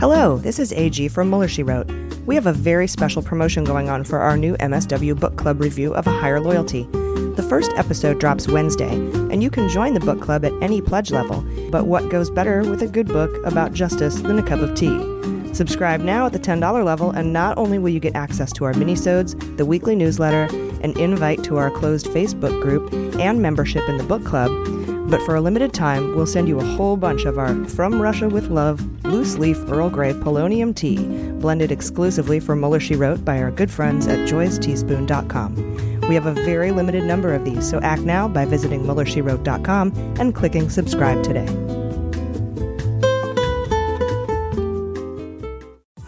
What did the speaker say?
Hello, this is AG from Mueller She Wrote. We have a very special promotion going on for our new MSW Book Club review of A Higher Loyalty. The first episode drops Wednesday, and you can join the book club at any pledge level. But what goes better with a good book about justice than a cup of tea? Subscribe now at the $10 level, and not only will you get access to our minisodes, the weekly newsletter, an invite to our closed Facebook group, and membership in the book club, but for a limited time, we'll send you a whole bunch of our From Russia with Love loose leaf Earl Grey polonium tea, blended exclusively for Mueller She Wrote by our good friends at joysteaspoon.com. We have a very limited number of these, so act now by visiting MuellerSheWrote.com and clicking subscribe today.